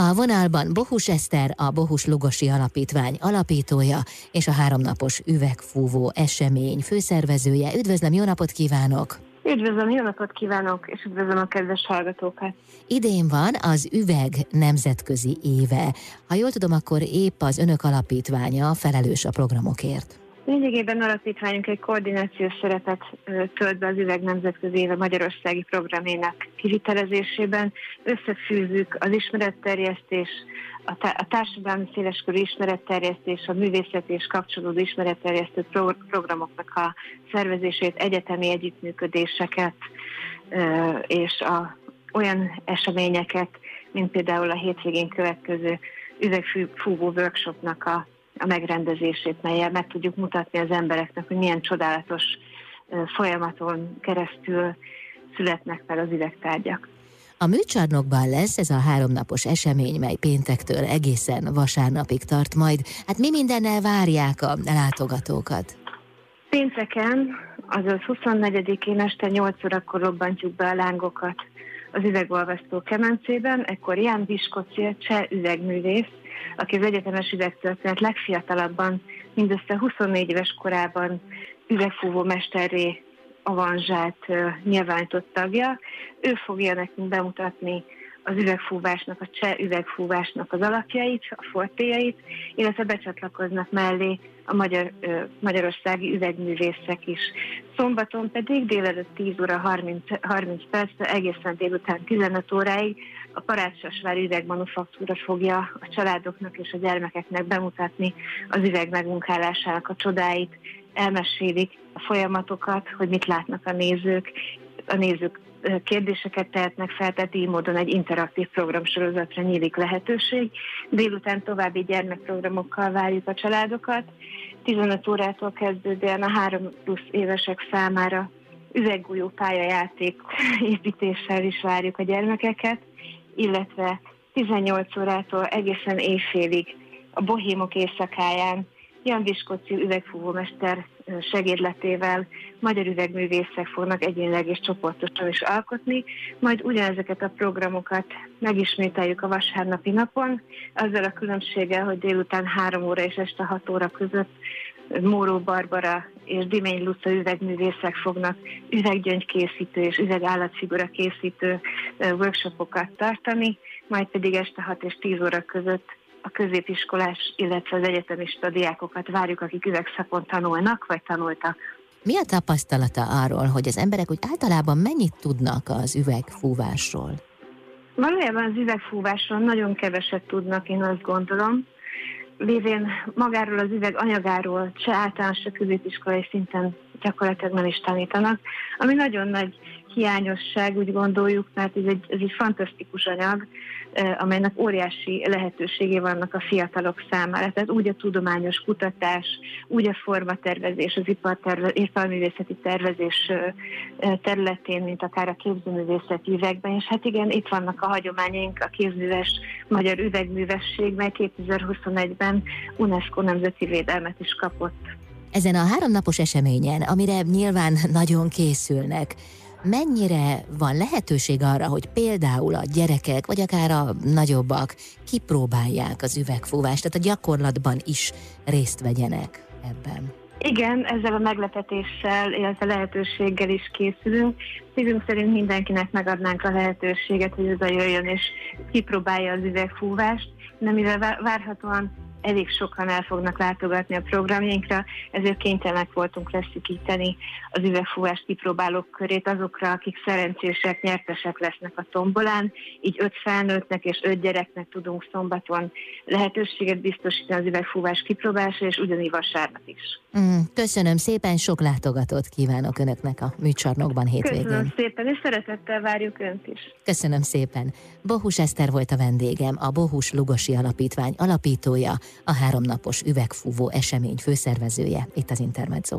A vonalban Bohus Eszter, a Bohus Lugosi Alapítvány alapítója és a háromnapos üvegfúvó esemény főszervezője. Üdvözlöm, jó napot kívánok! Üdvözlöm, jó napot kívánok, és üdvözlöm a kedves hallgatókat! Idén van az üveg nemzetközi éve. Ha jól tudom, akkor épp az önök alapítványa felelős a programokért. Lényegében alapítványunk egy koordinációs szerepet tölt be az Üveg Nemzetközi Éve Magyarországi programének kivitelezésében. Összefűzzük az ismeretterjesztés, a társadalmi széleskörű ismeretterjesztés, a művészeti és kapcsolódó ismeretterjesztő programoknak a szervezését, egyetemi együttműködéseket és a, olyan eseményeket, mint például a hétvégén következő üvegfúvó workshopnak a a megrendezését, melyel meg tudjuk mutatni az embereknek, hogy milyen csodálatos folyamaton keresztül születnek fel az üvegtárgyak. A műcsarnokban lesz ez a háromnapos esemény, mely péntektől egészen vasárnapig tart majd. Hát mi mindennel várják a látogatókat? Pénteken, azaz 24-én este 8 órakor robbantjuk be a lángokat az üvegolvasztó kemencében, ekkor Ján Biskoci, cseh üvegművész, aki az egyetemes üvegtörténet legfiatalabban, mindössze 24 éves korában üvegfúvó mesterré avanzsát nyilvánított tagja. Ő fogja nekünk bemutatni az üvegfúvásnak, a cseh üvegfúvásnak az alapjait, a fortéjait, illetve becsatlakoznak mellé a magyar, ö, magyarországi üvegművészek is. Szombaton pedig délelőtt 10 óra 30, 30 percre, egészen délután 15 óráig a Parácsasvári üvegmanufaktúra fogja a családoknak és a gyermekeknek bemutatni az üveg megmunkálásának a csodáit, elmesélik a folyamatokat, hogy mit látnak a nézők, a nézők kérdéseket tehetnek fel, tehát így módon egy interaktív programsorozatra nyílik lehetőség. Délután további gyermekprogramokkal várjuk a családokat. 15 órától kezdődően a 3 plusz évesek számára üveggújó pályajáték építéssel is várjuk a gyermekeket, illetve 18 órától egészen éjfélig a Bohémok éjszakáján Jan Viskoci üvegfúvómester segédletével magyar üvegművészek fognak egyénileg és csoportosan is alkotni, majd ugyanezeket a programokat megismételjük a vasárnapi napon, azzal a különbséggel, hogy délután 3 óra és este 6 óra között Móró Barbara és Dimény Luca üvegművészek fognak üveggyöngykészítő és üvegállatfigura készítő workshopokat tartani, majd pedig este 6 és 10 óra között a középiskolás, illetve az egyetemista diákokat várjuk, akik üvegszakon tanulnak, vagy tanultak. Mi a tapasztalata arról, hogy az emberek úgy általában mennyit tudnak az üvegfúvásról? Valójában az üvegfúvásról nagyon keveset tudnak, én azt gondolom. Lévén magáról az üveg anyagáról se általános, se középiskolai szinten gyakorlatilag nem is tanítanak, ami nagyon nagy hiányosság, úgy gondoljuk, mert ez egy, ez egy fantasztikus anyag, amelynek óriási lehetőségé vannak a fiatalok számára. Tehát úgy a tudományos kutatás, úgy a formatervezés, az iparművészeti tervezés területén, mint akár a képzőművészeti üvegben. És hát igen, itt vannak a hagyományaink, a kézműves magyar üvegművesség, mely 2021-ben UNESCO nemzeti védelmet is kapott. Ezen a háromnapos eseményen, amire nyilván nagyon készülnek, mennyire van lehetőség arra, hogy például a gyerekek, vagy akár a nagyobbak kipróbálják az üvegfúvást, tehát a gyakorlatban is részt vegyenek ebben? Igen, ezzel a meglepetéssel, illetve lehetőséggel is készülünk. Szívünk szerint mindenkinek megadnánk a lehetőséget, hogy oda jöjjön és kipróbálja az üvegfúvást, de mivel várhatóan elég sokan el fognak látogatni a programjainkra, ezért kénytelenek voltunk leszűkíteni az üvegfúvás kipróbálók körét azokra, akik szerencsések, nyertesek lesznek a tombolán, így öt felnőttnek és öt gyereknek tudunk szombaton lehetőséget biztosítani az üvegfúvás kipróbálásra, és ugyanígy vasárnap is. Mm, köszönöm szépen, sok látogatót kívánok Önöknek a műcsarnokban hétvégén. Köszönöm szépen, és szeretettel várjuk Önt is. Köszönöm szépen. Bohus Eszter volt a vendégem, a Bohus Lugosi Alapítvány alapítója, a háromnapos üvegfúvó esemény főszervezője itt az Intermezzo.